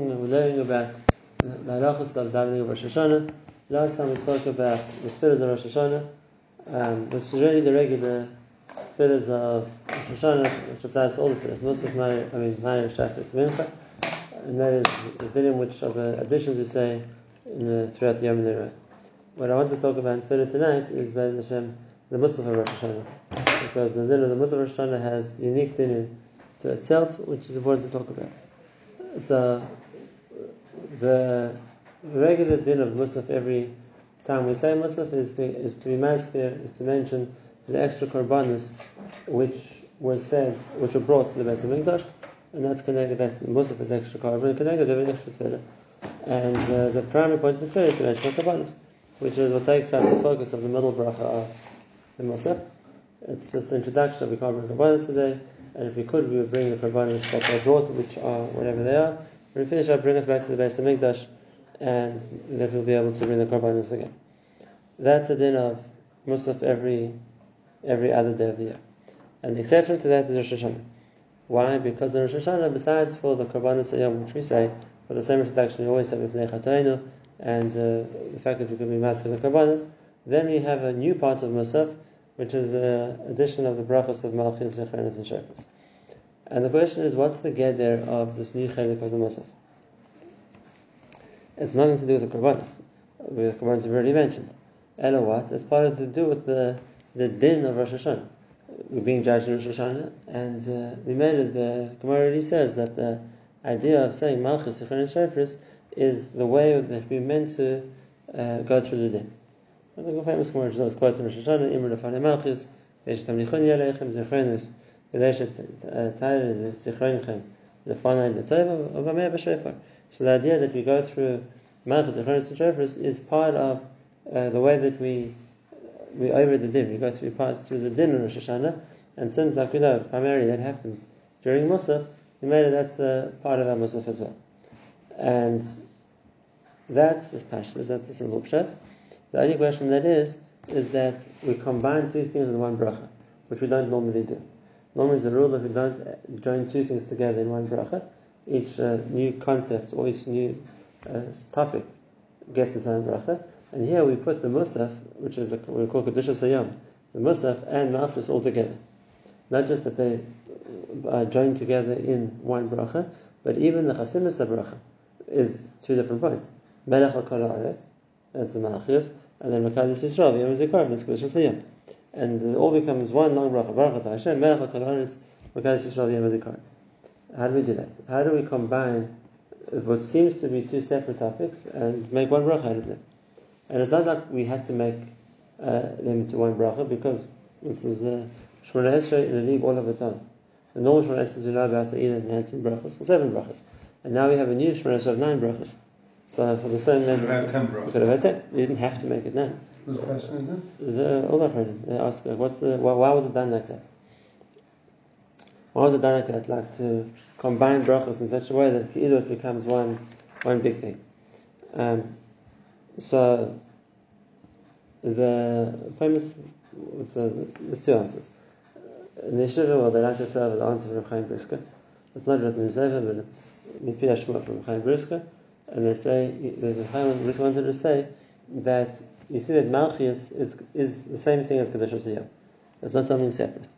We're learning about the halachas of davening of Rosh Hashanah. Last time we spoke about the tefillahs of Rosh Hashanah, um, which is really the regular tefillahs of Rosh Hashanah, which applies to all the fillers. Most of my, I mean, Ma'ir, Shachris, Mincha. And that is the dinim which of the additions we say the, throughout the Yom Nirah. What I want to talk about in tefillah tonight is Be'ez Hashem, the Musaf of Rosh Hashanah. Because the din of the Musaf of Rosh Hashanah has unique dinim to itself, which is important to talk about. So, the regular din of Musaf every time we say Musaf is, is to be maskir, is to mention the extra korbanos which was said, which were brought to the Beis Hamikdash, and that's connected. That's Musaf is extra korban connected with extra tefillah. And uh, the primary point of the tefillah is to mention the korbanos, which is what takes out the focus of the middle bracha of the Musaf. It's just the introduction of bring korbanos today, and if we could, we would bring the korbanos that they brought, which are whatever they are. When we finish up, bring us back to the Beis Hamikdash, and then we'll be able to bring the korbanos again. That's a din of Musaf every every other day of the year. And the exception to that is Rosh Hashanah. Why? Because in Rosh Hashanah, besides for the korbanos ayam, which we say, for the same introduction we always say with Nechatainu, and uh, the fact that we can be masked the korbanos, then we have a new part of Musaf, which is the addition of the brachas of Malchus, Zechanis, and Shofars. And the question is, what's the geder of this new chelik of the Musaf? It's nothing to do with the korbanos. The korbanos have already mentioned. Ella what? It's part of to do with the, the din of Rosh Hashanah. We're being judged in Rosh Hashanah, and uh, we made it, the Gemara already says that the idea of saying Malchus, Zechanis, and Shofars is the way that we're meant to uh, go through the din. And the famous is in Rosh Hashanah, Imr Lefane Malchus, Zechanis, so the idea that we go through Malchus and and Shofars is part of uh, the way that we we over the din. We go through we pass through the din in Rosh Hashanah, and since like we know primarily that happens during Musaf, we made it that's uh, part of our Musaf as well. And that's this passion, that's a simple pshat. The only question that is is that we combine two things in one bracha, which we don't normally do. Normally, it's a rule that we don't join two things together in one bracha. Each uh, new concept or each new uh, topic gets its own bracha. And here we put the musaf, which is the, we call kedusha sayam, the musaf and malchus all together. Not just that they are joined together in one bracha, but even the chasimus bracha is two different points. Melech al that's the malchus, and then Makadis Yisrael, Yom Zikar, that's kedusha sayam and it all becomes one long bracha. Baruch Hashem, Melech HaKol Mekadosh Yisrael Yom How do we do that? How do we combine what seems to be two separate topics and make one bracha out of them? And it's not like we had to make uh, them into one bracha because this is a Shemona Esrei in a league all of its own. The normal Shemona Esrei we know about are either 19 brachas or 7 brachas. And now we have a new Shemona Esrei of 9 brachas. So for the same measure, we could have had 10. We didn't have to make it 9. Whose question is it? The Ulachrim. They ask, what's the, why, why was it done like that? Why was it done like that? Like to combine brachas in such a way that it becomes one, one big thing. Um, so, the famous, so there's two answers. In the Yeshiva, well, they like to serve the answer from Chaim Brisker. It's not written just Nimsefa, but it's Mipi from Chaim Brisker. And they say, the Chaim Brisker wanted to say that you see that Malchus is, is the same thing as Kedushas Hayom. It's not something separate.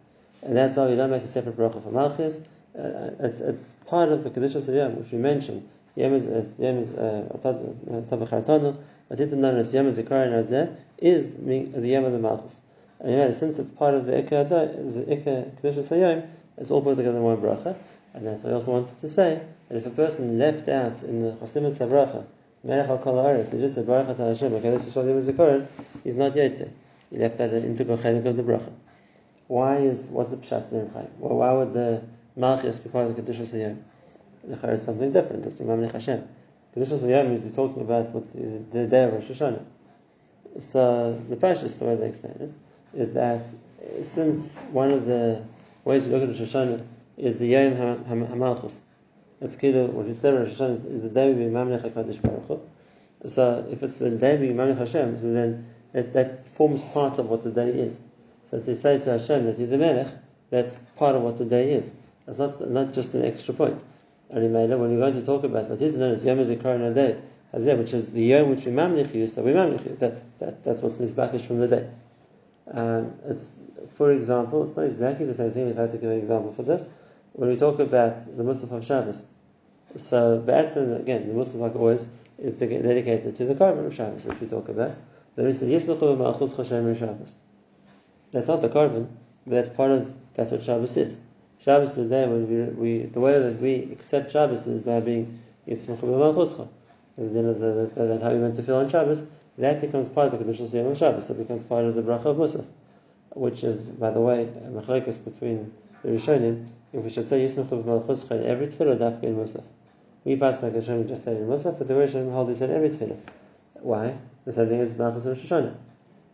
And that's why we don't make a separate bracha for Malchus. Uh, it's, it's part of the Kedushas Hayom, which we mentioned. Yom is Yom is uh, Tabachartanu, Atitim known as Yom Zikarin Azeh, is the Yom of the Malchus. And you know, since it's part of the Ikka the Ikka it's all put together in one bracha. And that's why I also wanted to say that if a person left out in the Chasimus Bracha Melech Kol Haaretz, he just said Baruch Atah Hashem, Hakadosh Yisrael Yom Zikaron, he's not Yetze. He left an integral chelik of the bracha. Why is, what's the pshat in why would the Malchus be part of the Kedusha Sayyam? It's something different, that's the Mamlech Hashem. Kedusha Sayyam is talking about what the day of Rosh Hashanah. So, the Pashas, the way they explain it, is that since one of the ways to look at Rosh Hashanah is the Yom HaMalchus, it's kilo, what you said Rosh Hashanah is, the day we Mamlech HaKadosh Baruch Hu. So if it's the day we Mamlech Hashem, so then that, that forms part of what the day is. So to say to Hashem that you're the Melech, that's part of what the day is. That's not, not just an extra point. when you're going to talk about what is known as Yom Zikaron Day, which is the yom which we mamlich you, so we mamlich you. That, that, that's what's mizbakish from the day. Um, for example, it's not exactly the same thing. We've had to give an example for this. When we talk about the Musaf of Shabbos, so Ba'atzim, again, the Musaf, like always, is dedicated to the carbon of Shabbos, which we talk about. Then we say, Yismachu Ma'achuz Chashem Shabbos. That's not the carbon, but that's part of, that's what Shabbos is. Shabbos is the day when we, we the way that we accept Shabbos is by being Yismachu Ma'achuzcha. Then how we meant to feel on Shabbos, that becomes part of the Kedushas Yom of Shabbos. It becomes part of the Bracha of Musaf, which is, by the way, a machlekes between the Rishonim, if we should say Yismachu Ma'achuzcha in every tefillah, dafka in Musaf. We pass like Hashem just said in Musaf, but the Rishonim holds it in every tefillah. Why? The same thing as Malchus Rosh Hashanah.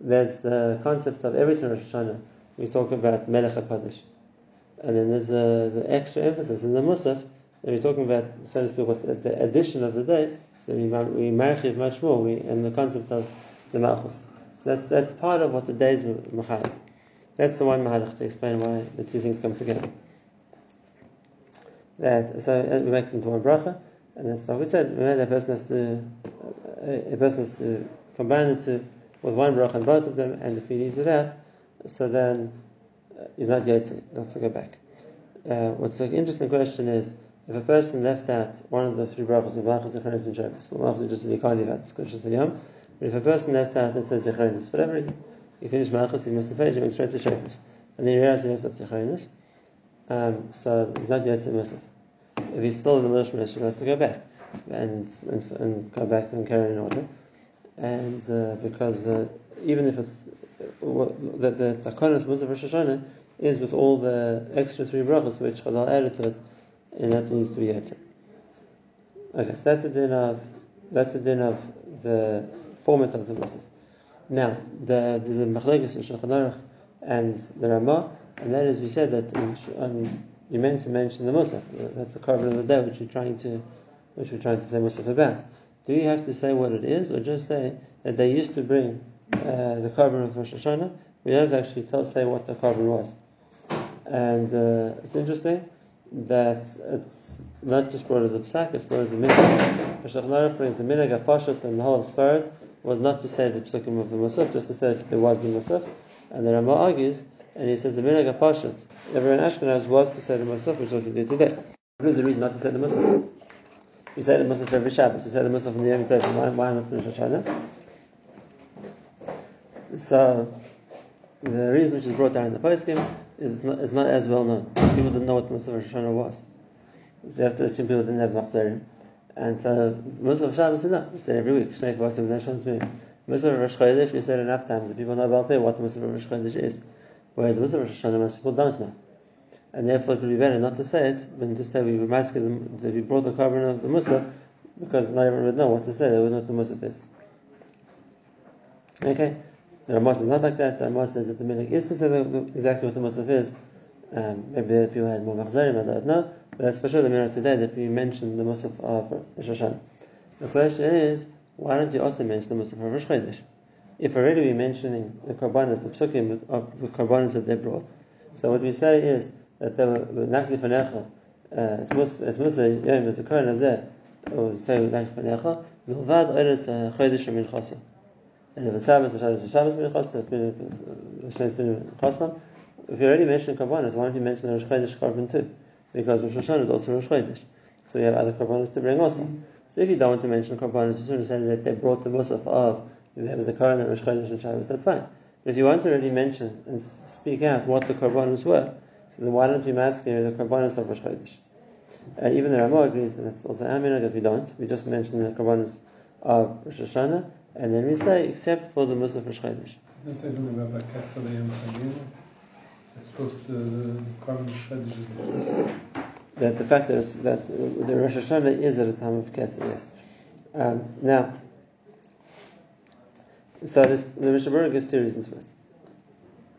There's the concept of every Rosh Hashanah. We talk about Melech HaKadosh. And then there's uh, the extra emphasis in the Musaf, and we're talking about, so to speak, what's the addition of the day. So we, we marchiv much more we, in the concept of the Malchus. So that's, that's part of what the day is. That's the one Mahalach to explain why the two things come together. That so uh, we make it into one bracha, and that's like we said. A person has to a person has to combine the two with one bracha on both of them, and if he leaves it out, so then uh, he's not yotze. Don't forget back. Uh, what's an interesting question is if a person left out one of the three brachas of Malchus, Zechanis, and Shabbos, well, Malchus just you can't leave out the Yom, but if a person left out and says Zechanis, for whatever reason, he finished Malchus, he missed the page, he went straight to Shabbos, and then he realized he left out Zechanis, um, so he's not yet Musaf. If he's still in the Mishmash, he has to go back and, and, and go back to the carry order. And uh, because uh, even if it's uh, the the Takonis Musaf Rosh Hashanah is with all the extra three brachas which Chazal added to it, and that needs to be Yetzir. Okay, so that's the din of that's the din of the format of the Musaf. Now, the, there's a Machlekes and the Ramah, and that is we said that um, you meant to mention the Musaf. That's the carbon of the day which you're trying to which we're trying to say Musaf about. Do you have to say what it is, or just say that they used to bring uh, the carbon of Rosh Hashanah? We don't actually tell say what the carbon was. And uh, it's interesting that it's not just brought as a psak, it's brought as a minhag. Shulchan brings a minhag, a pashat, and the whole of Sfarad was not to say the psukim of the Musaf, just to say that there was the Musaf. And the Ramah argues, and he says the minhag a pashat, everyone Ashkenaz was to say the Musaf, which is what we did today. What is the reason not to say the Musaf? We say the Musaf every Shabbos. We say the Musaf in the Yom Tov. Why, why not finish Hashanah? So the reason which is brought down in the poskim is it's not, not as well known. People didn't know what the Musaf Hashanah was. So you have to assume people didn't have Machzerim. And so Musaf Shabbos we know. We say every week. Shnei Kvasim Neshon Tmim. Musaf Rosh Chodesh we said enough times that people know about what the Musaf Rosh Chodesh is. Whereas the Musaf Rosh Hashanah most people don't know and therefore it would be better not to say it, but to say we were that we brought the carbon of the Musa, because not everyone would know what to say, they would not know what the Musa is. Okay? The Ramos is not like that. The Ramos says that the minhag is to say exactly what the Musaf is. Um, maybe people had more machzarim, I don't know. But that's for sure the minhag today that we mentioned the Musaf of Rosh Hashanah. The question is, why don't you also mention the Musaf of Rosh Chodesh? If already we're mentioning the karbanas, the psukim of the karbanas that they brought, so what we say is that they were nakli fanecha, uh, as Musa yom as a kohen hazeh, or say nakli fanecha, milvad eretz uh, chodesh min chasa. And if it's Shabbos, Shabbos, Shabbos min chasa, min chasa. If you already mentioned karbanas, why don't you mention the Rosh Chodesh carbon too? Because Rosh Hashanah is also Rosh Chodesh. So you have other karbanas to bring also. So if you don't want to mention karbanas, you should say that they brought the musaf of there was a Kohen and Rosh Chodesh and Shabbos, that's fine. But if you want to already mention and speak out what the karbanas were, so then why don't we mask the karbanos of Rosh Chodesh? Uh, even the Ramah agrees, and it's also Aminag if we don't. We just mention the karbanos of Rosh Hashanah, and then we say, except for the Musaf Rosh Chodesh. Does it say something about Kesser Yom Chayin? It's supposed to, the carbon Rosh Chodesh is That the fact that, that the Rosh Hashanah is at a time of Kesser, yes. Um, now, so this, the Mishnah gives two reasons for this.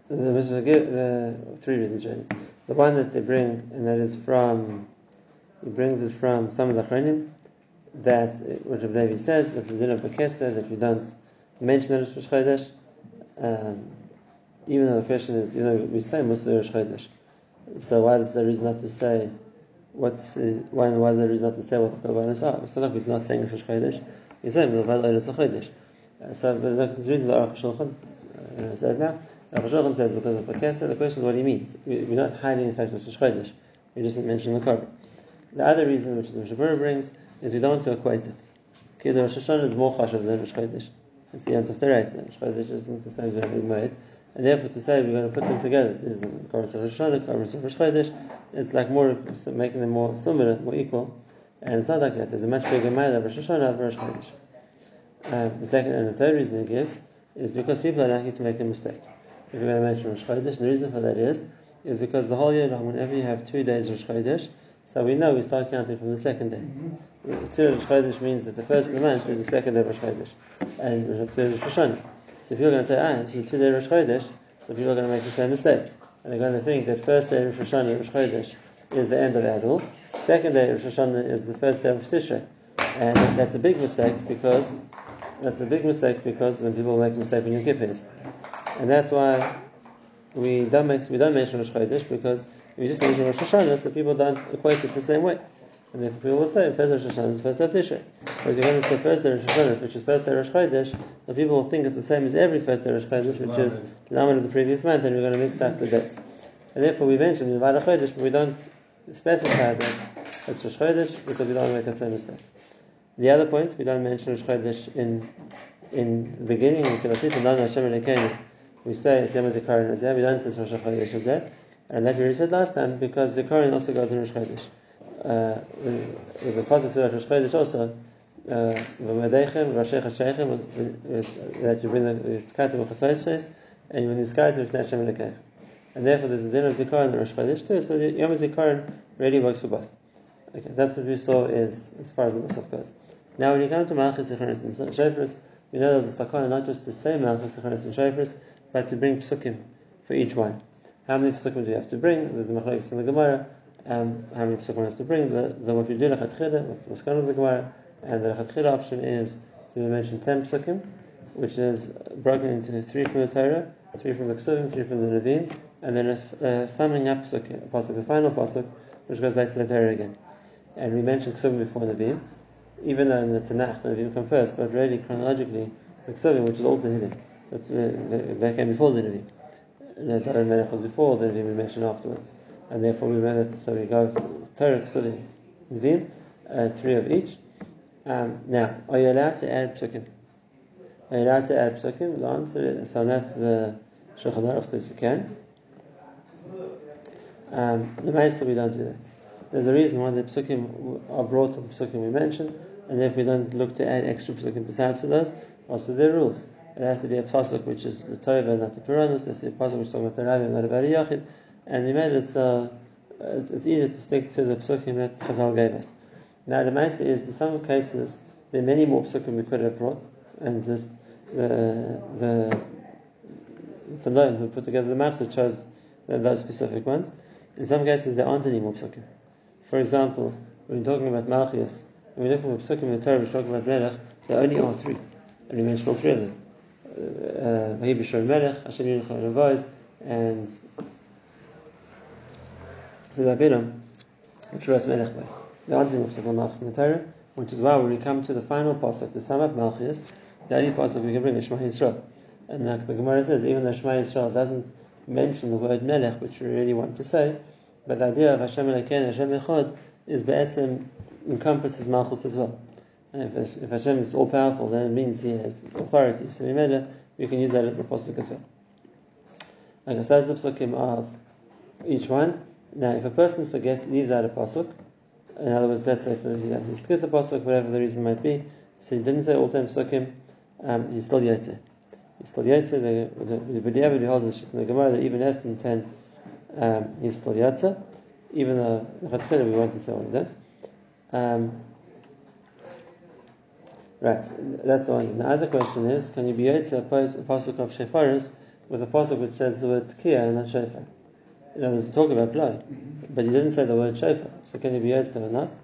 The Mishnah gives three reasons really. The one that they bring, and that is from, he brings it from some of the Chronim, that what Rabbi Levi said, that's the din of that we don't mention that it's Rosh Chodesh, um, even though the question is, you know, we say Musa Rosh Chodesh. So why is there reason not to say what's why why is there reason not to say what the korbanos are? It's not like he's not saying it's Rosh Chodesh. Saying the Val Oros Chodesh. So the reason the Aruch Shulchan uh, said now. Aruch Shulchan says because of Pakesa. The question is what he means. We, are not hiding the fact that it's Chodesh. We just mention the korban. The other reason which the Mishnah Berurah brings is we don't want to equate it. Kid Rosh Hashanah is more chashav than Rosh Chodesh. It's the end of the race. Rosh Chodesh isn't the same as Moed. And therefore, to say we're going to put them together is the Korban Rosh Hashanah, Korban Rosh Chodesh. It's like more making them more similar, more equal. And it's not like that. There's a much bigger mile of Rosh Hashanah of Rosh Chodesh. Um, the second and the third reason it gives is because people are likely to make a mistake. If you're going to mention Rosh Chodesh, the reason for that is is because the whole year long, whenever you have two days of Rosh Chodesh, so we know we start counting from the second day. Mm-hmm. Two Rosh Chodesh means that the first of the month is the second day of Rosh Chodesh, and Rosh Hashanah. So if you're going to say, ah, this is a two-day Rosh Chodesh, so people are going to make the same mistake. And they're going to think that first day of Rosh Hashanah, Rosh Chodesh, is the end of Elul. Second day of Rosh Hashanah is the first day of Tishrei. And that's a big mistake because that's a big mistake because then people make a mistake when you Kippur And that's why we don't make, we don't mention Rosh Chodesh because if we just mention Rosh Hashanah, so people don't equate it the same way. And if people will say first Rosh Hashanah is first day of Tishrei, whereas you're going to say first day Rosh Hashanah, which is first day Rosh Chodesh, the people will think it's the same as every first day Rosh Chodesh, which is the number of the previous month, and we're going to mix up the dates. And therefore we mention in Vada Chodesh, but we don't specify that it's Rosh Chodesh because we don't want to make the same mistake. The other point, we don't mention Rosh Chodesh in in the beginning, we say Hashem we say Yom Zikaron we don't say Rosh Chodesh and that we said last time because Zikaron also goes in Rosh Chodesh uh, the pasuk says Rosh Chodesh also v'medeichem v'rashei chashayichem that you bring the tzkatim v'chasoyis and you bring the tzkatim v'fnei Hashem lekech. And therefore, there's a din of zikaron in Rosh Chodesh too. So the Yom Zikaron really works for both. Okay, that's what we saw is as far as the Musaf goes. Now, when you come to Malchus Zecharis and Shofars, we know there's a takana not just to say Malchus Zecharis and Shofars, but to bring psukim for each one. How many psukim do you have to bring? There's a machlokes in the Gemara um, how many psukim has to bring. The, the what we do lechatchila, what's the maskana of the Gemara, and the lechatchila option is to mention ten psukim, which is broken into three from the Torah, three from the Ksuvim, three from the Nevi'im, and then a uh, summing up psukim, a pasuk, a final pasuk, which goes back to the Torah again. And we mentioned Ksuvim before Nevi'im, even though in the Tanakh the Nevi'im come first, but really chronologically the Ksuvim, which is all Tehillim, that's, uh, they came before the Nevi'im. The Torah Melech was before, the Nevi'im we mentioned afterwards and therefore we read it. So we go Torah, Ksuli, Nevim, uh, three of each. Um, now, are you allowed to add psukim? Are you allowed to add psukim? The answer is so that the Shulchan Aruch says you can. Um, the Maisa we don't do that. There's a reason why the psukim are brought to the psukim we mentioned, and if we don't look to add extra psukim besides for those, also are rules. It has to be a pasuk which is the Tova, not the Puranos. It has to be a pasuk which is talking about the Rabbi, not about a Yachid and the made it's, uh, it's, easier to stick to the psukim that Chazal gave us. Now the Maisa is in some cases there are many more psukim we could have brought, and just the the Tanoim who put together the matzah chose those specific ones. In some cases there aren't any more psukim. For example, when talking about Malchias, when we're from at psukim in the Torah, we talk about Melech, there are only are three, and we mentioned all three of them. Vahi uh, Melech, Hashem Yinchon and so the Abiram, which was Melech by. The answer of Malchus in the Torah, which is why when we come to the final pasuk to sum up Malchus, the only pasuk we can bring is Shema Yisrael. And like the Gemara says, even though Shema Yisrael doesn't mention the word Melech, which we really want to say, but the idea of Hashem Elokein, Hashem Echad, is Be'etzim encompasses Malchus as well. And if, if Hashem is all powerful, then it means He has authority. So we can use that as a pasuk as well. Okay, so that's the psukim of each one. Now, if a person forgets, leaves out a pasuk, in other words, let's say for, he, skipped the pasuk, whatever the reason might be, so he didn't say all time pasukim, um, he's still yotze. He's still yotze. The the the we hold in the Gemara that even less than ten, um, he's still yotze, even though we want to say one of them. Um, right, that's the one. The other question is, can you be yotze a pasuk of shefaris with a pasuk which says the word tkiya and not shofar? you know, there's talk about blow, but you didn't say the word shofar. So can you be yotze or not?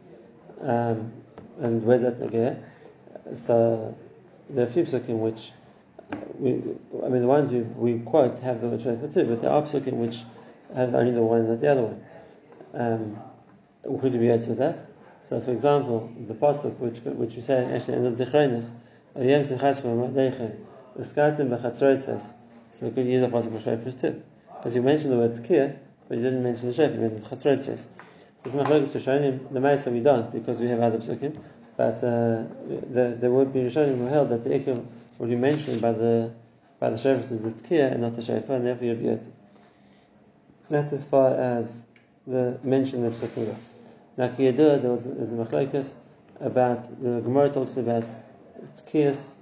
Um, and where's that again? So there are a few psukim which we, I mean, the ones we, we quote have the word shofar too, but there are psukim which have only the one, and not the other one. Um, could you be with that? So, for example, the pasuk which which you say actually in the Zichronis, Ayem Simchasva Madechem, Uskatim Bechatzroitzes. So we could use a pasuk for shofars too, because you mentioned the word tkir, but you didn't mention the shofar. You mentioned chatzroitzes. So it's machlokes Rishonim. The Ma'aser we don't because we have other psukim, but uh, the, there would be Rishonim who held that the ikum would be mentioned by the by the shofars is the tkir and not the shofar, and therefore you'd be. That's as far as the mention of go. Now, Kiyadua, there was a machlokes about the Gemara talks about tkiyas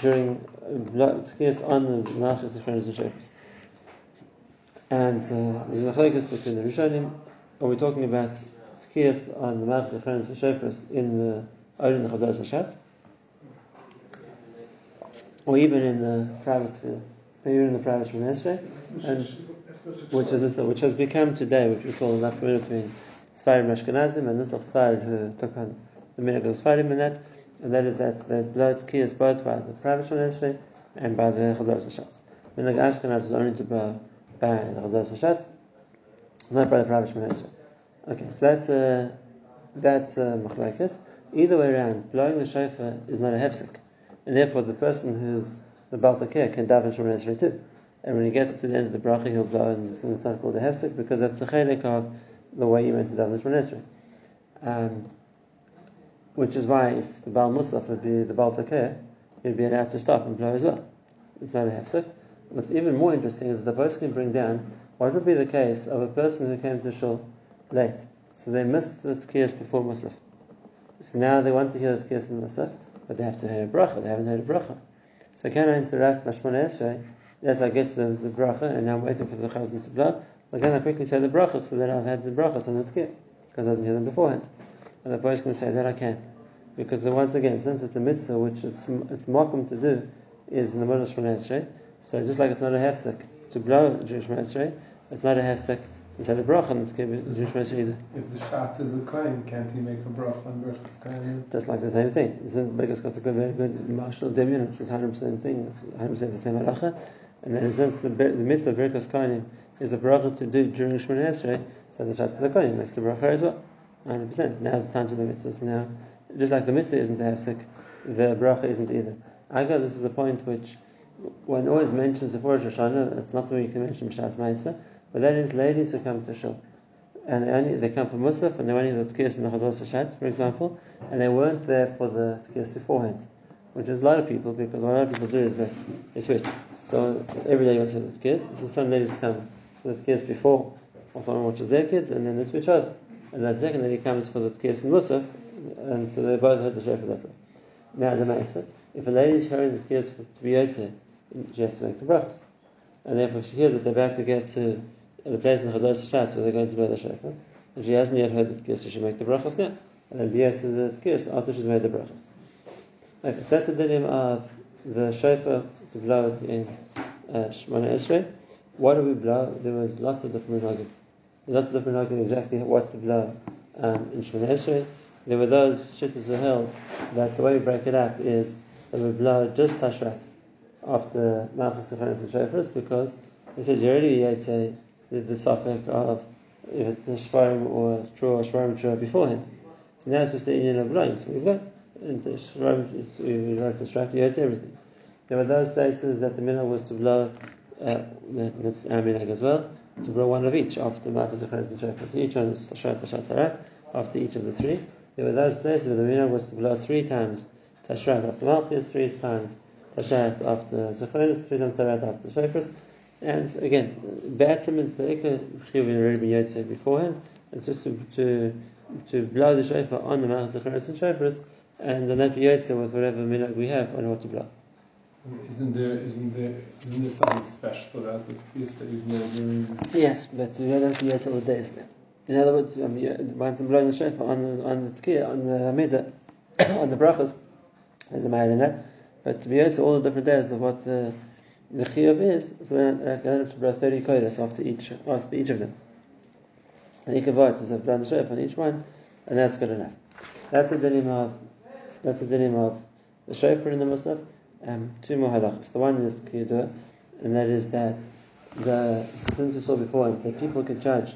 during tkiyas on the Malachas, Zichronos, and. And uh, there's a machlokes between the Rishonim. Are we talking about tkiyas on the Malachas, Zichronos, and Shofars in the or in the Chazaras Hashatz, or even in the private field, even in the private Shemon and which is which has become today, which we call nafkamina between Sfarim Ashkenazim and Nusach Sfarim who took on the minhag of Sfarim in that, and that is that the blood kiyas both by the private Shemon and by the Chazaras Hashatz. Minhag Ashkenaz was only to blow by the Chazaras Hashatz, not by the private Shemon Okay, so that's uh, that's machlekes. Either way around, blowing the shofar is not a hefsek, and therefore the person who's the baltakir can daven Shemon Esrei too. And when he gets to the end of the bracha, he'll blow, and it's not called a hefsek because that's the chelik of the way you meant to daven Shemon Um, which is why if the Baal Musaf would be the Baal Takeh, he'd be allowed to stop and blow as well. It's not a hefsek. What's even more interesting is that the post can bring down what would be the case of a person who came to shul late. So they missed the tkiyas before Musaf. So now they want to hear the tkiyas in Musaf, but they have to hear a bracha. They haven't heard a bracha. So can I interrupt Mashmon Esrei? Yes, I get to the, the bracha, and now I'm waiting for the chazan to blow. So again, I quickly say the bracha so that I've had the brachas on the tkiyah? Because I didn't hear them beforehand. And the boy can say that I can. Because once again, since it's a mitzvah which it's, it's makom to do, is in the middle of Shemon Esrei, so just like it's not a hefsek to blow Jewish Esrei, it's not a hefsek to say the bracha on the Jewish Esrei either. If the shat is a kohen, can't he make a bracha on Berachas kohen? Just like the same thing. It's a Bekas a very good martial demion, it's the 100% thing, it's 100% the same halacha. And in a sense, the, the mitzvah of Berachas kohen is a bracha to do during Shemon Esrei, so the shat is a kohen, makes the bracha as well. 100%. Now the time to the mitzvahs. Now, just like the mitzvah isn't a hefsek, the bracha isn't either. I go, this is a point which one always mentions before Rosh Hashanah, it's not something you can mention B'Shas Ma'isa, but that is ladies who come to shul. And they only they come from Musaf and they're only the tkiyas in the Chazos Hashat, for example, and they weren't there for the tkiyas beforehand, which is a lot of people because what a lot of people do is that they switch. So every day you want to the tkiyas, so some ladies come for the tkiyas before, or someone watches their kids, and then they switch over. And that second lady comes for the tkiyas in Musaf, and so they both heard the shofar that way. Now the Ma'aseh, if a lady is hearing the tkiyas to be yotzei, she has to make the brachas. And therefore, if she hears that they're about to get to the place in the Chazaras Hashatz where they're going to blow the shofar, and she hasn't yet heard the tkiyas, so she make the brachas now. And then be to the tkiyas after she's made the brachas. Okay, so that's the dinim of the shofar to blow it in uh, Shemona Esrei. What do we blow? There was lots of different minhagim. Lots of different minhagim exactly what to blow um, in Shemona Esrei. There were those shittas who held that the way we break it up is that we blow just tashrat after Malchus Sechanis and Shofars because they said you already ate a, the, the suffix of if it's a or true or shvarim true beforehand. So now it's just the Indian of blowing. So we've got and we write the you ate everything. There were those places that the minhag was to blow, uh, that's our minhag as well, to blow one of each after Malchus Sechanis and Shofars. So each one is tashrat, tashrat, tarat after each of the three. There were those places where the minhag was to blow three times tashrat after Malchus, three times Tashat after Zechonis, three times Tarat after Shofars. And again, Be'atzim is the Ikka Chiyuv already been Yotzei beforehand. It's just to, to, to blow the Shofar on the Mount Zechonis and Shofars, and the that be Yotzei with whatever minhag we have on what to blow. Isn't there, isn't there, isn't there something special about the tkiyas that you've known during? Yes, but we don't have to Yotzei all the days now. In other words, um, once I'm blowing the Shofar on the, on the Tkiyah, on the Hamidah, on the Brachas, there's a matter in that. But to be to all the different days of what the the chiyuv is, so then I can have to blow 30 kodesh after each after each of them. And you can vote to have blown the shofar on each one, and that's good enough. That's the dinim of that's the dinim of the shofar in the musaf. Um, two more halachas. The one is kiyudua, and that is that the things we saw before that people can charge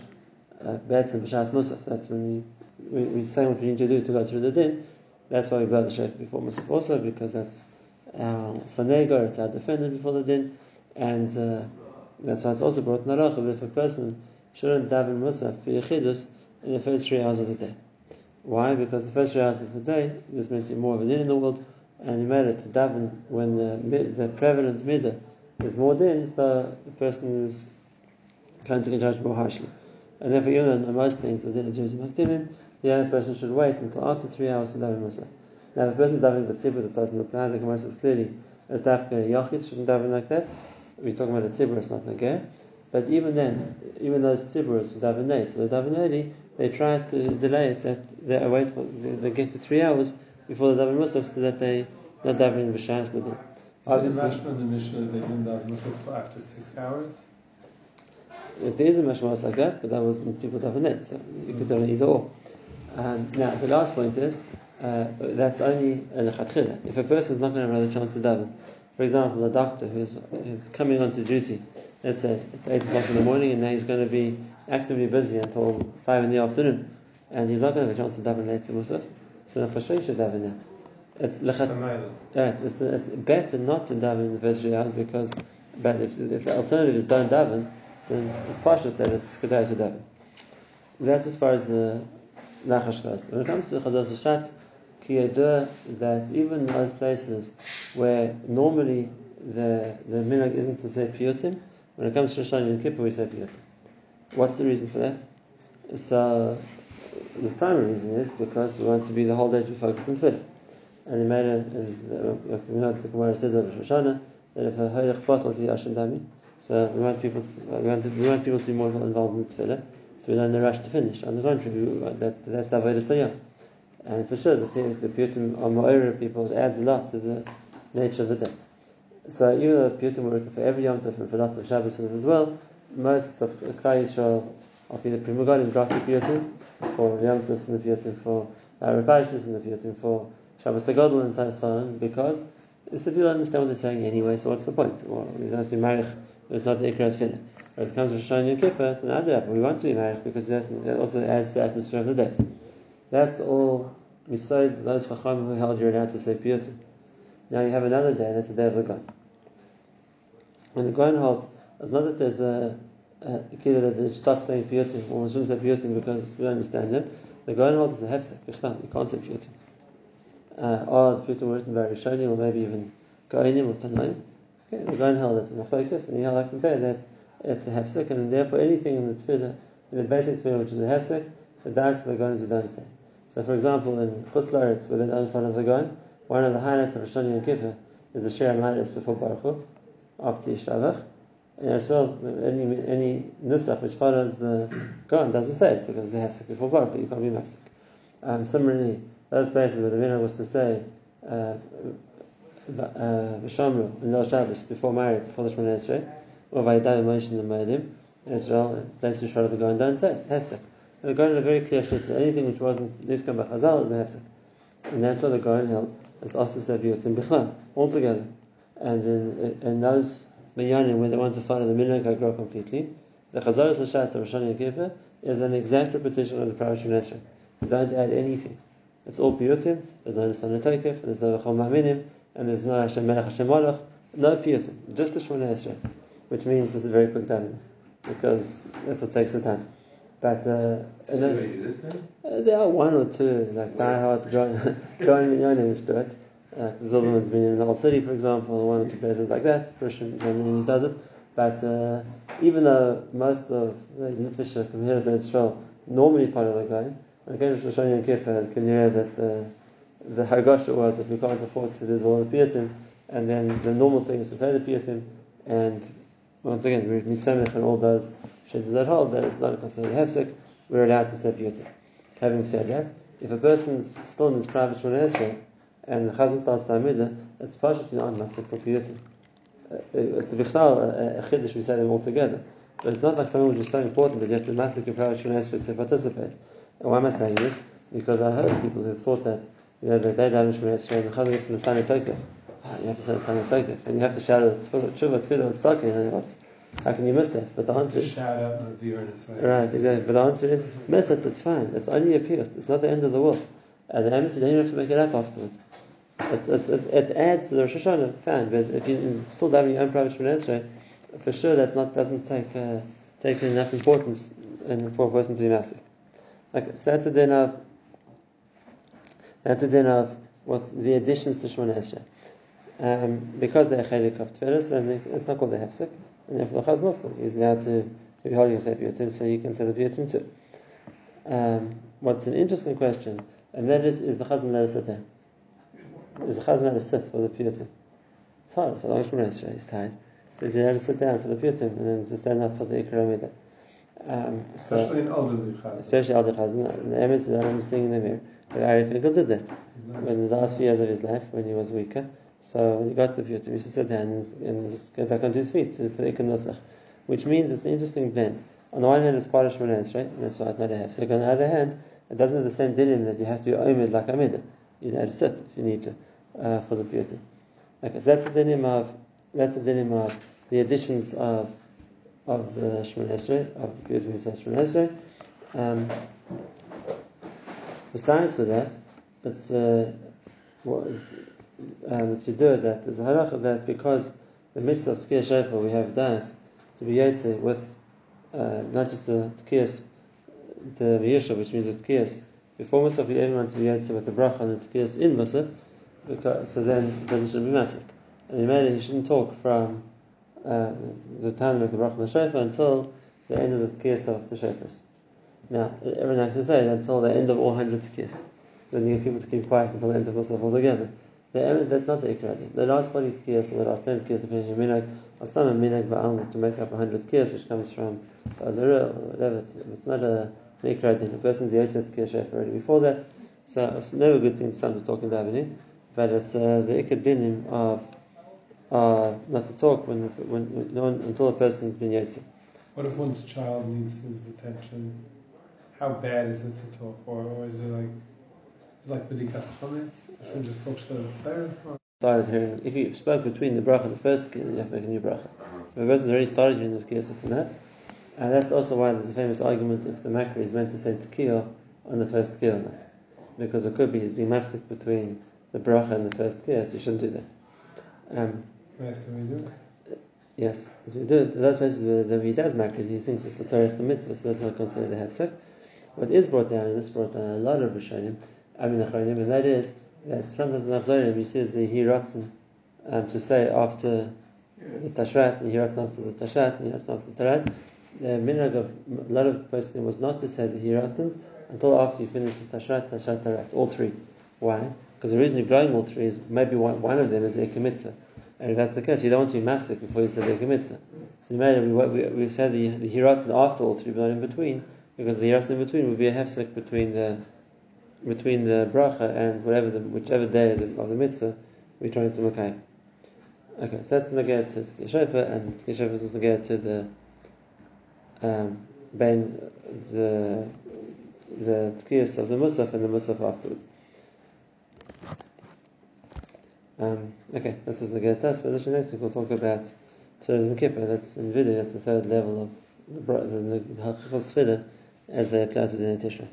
uh, beds and b'shas musaf. That's when we we, we're saying what we need to do to go through the din. That's why we brought the shofar before Musaf also, because that's our sanegar, it's our defendant before the din, and uh, that's why it's also brought in Halacha if a person shouldn't daven Musaf for Yechidus in the first three hours of the day. Why? Because the first hours of the day, there's meant more of a din in the world, and you made it to daven when the, the prevalent midah is more din, so the person is going to get judged more harshly. And therefore, even in most things, the din is using makdimim, the young person should wait until after three hours to daven Musaf. Now, if a person is davening with tzibur, that doesn't like the Gemara says clearly, as dafka yachid shouldn't daven like that. We're talking about a tzibur, it's not nageh. But even then, even those tziburs who daven late, so they daven early, they try to delay it, that they wait, for, they get to three hours before the daven musaf, so that they not davening b'shas day. Obviously, Mashma in the Mishnah they didn't daven musaf till after six hours. If there is a mashmas like that, but that was people daven late, so you could daven either or. Um, now, the last point is uh, that's only a lechatchila. If a person is not going to have another chance to daven, for example, a doctor who's, who's coming onto duty, let's say it's 8 o'clock in the morning, and now he's going to be actively busy until 5 in the afternoon, and he's not going to have a chance to daven later Musaf, so for sure he should daven now. It's, lechat, it's, it's, better not to daven in the first three hours because but if, if the alternative is don't daven, then it's partial that it's kedai to daven. That's as far as the Nachash goes. When it comes to the Chazos Shatz, that even those places where normally the the minhag isn't to say piyutim, when it comes to Rosh and Kippur we say piyutim. What's the reason for that? So the primary reason is because we want to be the whole day to be focused on tefillah. And he made a, we know the Gemara says of Rosh that if a hoyach batal to Yashin Dami, so we want people to, we want, to, we want people to be more involved in tefillah, so we don't in a rush to finish. On the contrary, uh, that, that's Avodah Sayyah. And for sure, the, the Piyutim are more people, it adds a lot to the nature of the day. So even though the Piyutim were written for every Yom Tov and for lots of Shabbos as well, most of Klal Yisrael are either Pri Megadim brought the Piyutim for Yom Tovs and the Piyutim for uh, Arapashis and the Piyutim for Shabbos HaGadol and so on, because so people understand what they're saying anyway, so what's the point? Well, we don't have to marry, it's not the Ikra Tefillah. When it comes to Rosh Yom Kippur, it's another we want to be married because that also adds to the atmosphere of the day. That's all beside those Chacham who held you're allowed to say Piyutim. Now you have another day, that's the day of the Gon. When the Gon holds, it's not that there's a, kid that they stop saying Piyutim, or we shouldn't say Piyutim because we don't understand them. The Gon holds is a hefsek, you can't say Piyutim. Uh, or the Piyutim were written by Rishonim, or maybe even Goinim or Tanaim. Okay, the Gon held it's a Machlokes, and he held like that it's a hefsek, and therefore anything in the tefillah, in the basic tefillah which is a hefsek, the das of the is you don't say. So, for example, in Chutz Laretz, where they don't follow the Gon, one of the highlights of Hashanah Yom Kippur is the Shir HaMahalis before Baruch Hu, after Yishlavach. And as well, any, any nusach which follows the Gon doesn't say it because they have sick before Baruch you can't be mafsik. Um, similarly, those places where the minhag was to say uh, V'shamru uh, Lil Shabbos before marriage, before the Shemona Esrei, or Moshe in the Moedim, in Israel, places which follow the Gon don't say hefsek. The Goren had a very clear shit anything which wasn't Nifkan B'Chazal is a hefsek. And that's what the Goren held, as also said B'yotim B'chlan, altogether. And in, in those minyanim where they want to follow the minhag HaGro completely, the Chazaras Hashatz of Rosh Kippur is an exact repetition of the Parashah Nesra. You don't add anything. It's all piyutim, there's no Nisan Tokef, there's no Chol Ma'minim, and there's no Hashem Melech Hashem Malach, no piyutim, just the Shemona Esrei, which means it's a very quick time because that's what takes the time. But uh, this, uh, there are one or two like diehard growing minyanim which do it. Uh, the Zilberman's been in the old city, for example, one or two places like that. Christian who does it. But uh, even though most of the Litvisha from here to Israel normally follow the guy, it came to Shoshani and Kippur, can hear that uh, the, the Hagasha was that we can't afford to do all the Piyatim, and then the normal thing is to say the Piyatim, and once again, we're Misamech and all those Shadid that hold that it's not considered hefsek, we're allowed to say piyutim. Having said that, if a person's still in his private Shemona Esrei and the Chazan starts Talmudah, it's partially not mafsek for piyutim. Uh, it's a bichtal, a, uh, uh, a chiddush, we say them all together. But it's not like something which is so important that you have to private Shemona Esrei to participate. And why am I saying this? Because I heard people who thought that you know, that they Shemona Esrei and the Chazan gets the Sani Tokef. Ah, you have to say the Sani Tokef, and you have to shout out tshuva, tefillah, and tzedakah, and what's How can you miss that? But the answer is shout out my viewers. right, exactly. But the answer is miss it. It's fine. It's only a piyut. It's not the end of the world. And the you don't even have to make it up afterwards. It's, it's, it, it adds to the Rosh Hashanah, fine. But if you're still having your own private Esrei, for sure that's not doesn't take uh, take enough importance in, for a person to be massive. Okay, so that's a din of that's a din of what the additions to Shemona Esrei. Um, because they're chelik of tefillas, and it's not called a hefsek, and therefore the chazan is allowed to be holding a piyutim, so you can say the piyutim too. Um, what's an interesting question, and that is, is the chazan let us sit? Is the chazan us sit for the piyutim? It's hard. It's a long Shemona Esrei. He's tired. So he's allowed to sit down for the piyutim, and then to stand up for the ikra midah. Um, so, Especially in elderly chazan. especially Al Chazan. The emes is I remember seeing in the mirror. But Ari Finkel did that in the last few years of his life when he was weaker. So when he got to the piyutim, he used to sit down and, and just get back onto his feet to, for the ikra nusach, which means it's an interesting blend. On the one hand, it's part of Shemona Esrei, and that's why it's not a hefsek. On the other hand, it doesn't have the same dinim that you have to be omed like Amida. You know, to sit if you need to uh, for the beauty. Okay, so that's the dinim of that's the dinim of the additions of of the Shemona Esrei of the piyutim inside Shemona Esrei. Um, besides for that, it's uh, what, um, it's Yudur that there's a halacha that because the mitzvah of Tkiyah Shofar we have das to be yotze with uh, not just the Tkiyas, the V'yisha, which means the Tkiyas before Musaf, we everyone to be yotze with the bracha and the Tkiyas in Musaf, because so then the person should be mafsik. And it, he shouldn't talk from uh, the time of the the shofar until the end of the Tkiyas of the shofars. Now, everyone has to say until the end of all hundred Tkiyas. Then you get people to keep quiet until the end of Musaf altogether. The that's not the ikra. The last 40 tkiyas or the last 10 tkiyas, depending on minhag, astam and minhag ba'al to make up 100 tkiyas, which comes from Azara or whatever. It's, it's not a ikra din. A person's yotze tkiyas shef already before that. So it's never a good thing to start talking davening, but it's uh, the ikra dinim of uh, not to talk when, when, when until a person's been yotze. What if one's child needs his attention? How bad is it to talk, or, or is it like is it like b'dikas chametz? Should just talk to the Torah? started hearing, if you spoke between the bracha and the first tkiyah, then you have to make a new bracha. If a person's already started hearing the tkiyah, it's enough. And that's also why there's a famous argument if the makri is meant to say tkiyah on the first tkiyah or not. Because it could be he's being mafsik between the bracha in the first tkiyah, you shouldn't do that. Um, Yes, we do. yes, as we do. Those places where the he does makri, he thinks it's the Torah mitzvah, so that's not considered a hefsek. What is brought down, and this brought down a lot of Rishonim, I mean Achronim, and that is that sometimes in Achzorim he says the Hiratzin um, to say after the Tashrat, the Hiratzin after the Tashat, the Hiratzin after the Tarat. The minhag of a lot of person was not to say the Hiratzins until after you finish the Tashrat, Tashat, Tarat, all three. Why? Because the reason you're blowing all three is maybe one, one of them is the Ekemitzah. And if that's the case, you don't want to be mafsik before you say the Ekemitzah. So you it, we, we, we said the, the Hiratzin after all three, but not in between, because the Hiratzin in between would be a hefsek between the between the bracha and whatever the, whichever day of the, of the mitzvah we're trying to makayim. Okay, so that's negate to Yeshofa, and Yeshofa is negate to the um, ben the the tkiyas of the musaf and the musaf afterwards. Um, okay, this is the us, but this next week we'll talk about Tefillah Kippur. That's in video. That's the third level of the the, the, the, the as they apply to the Tishrei.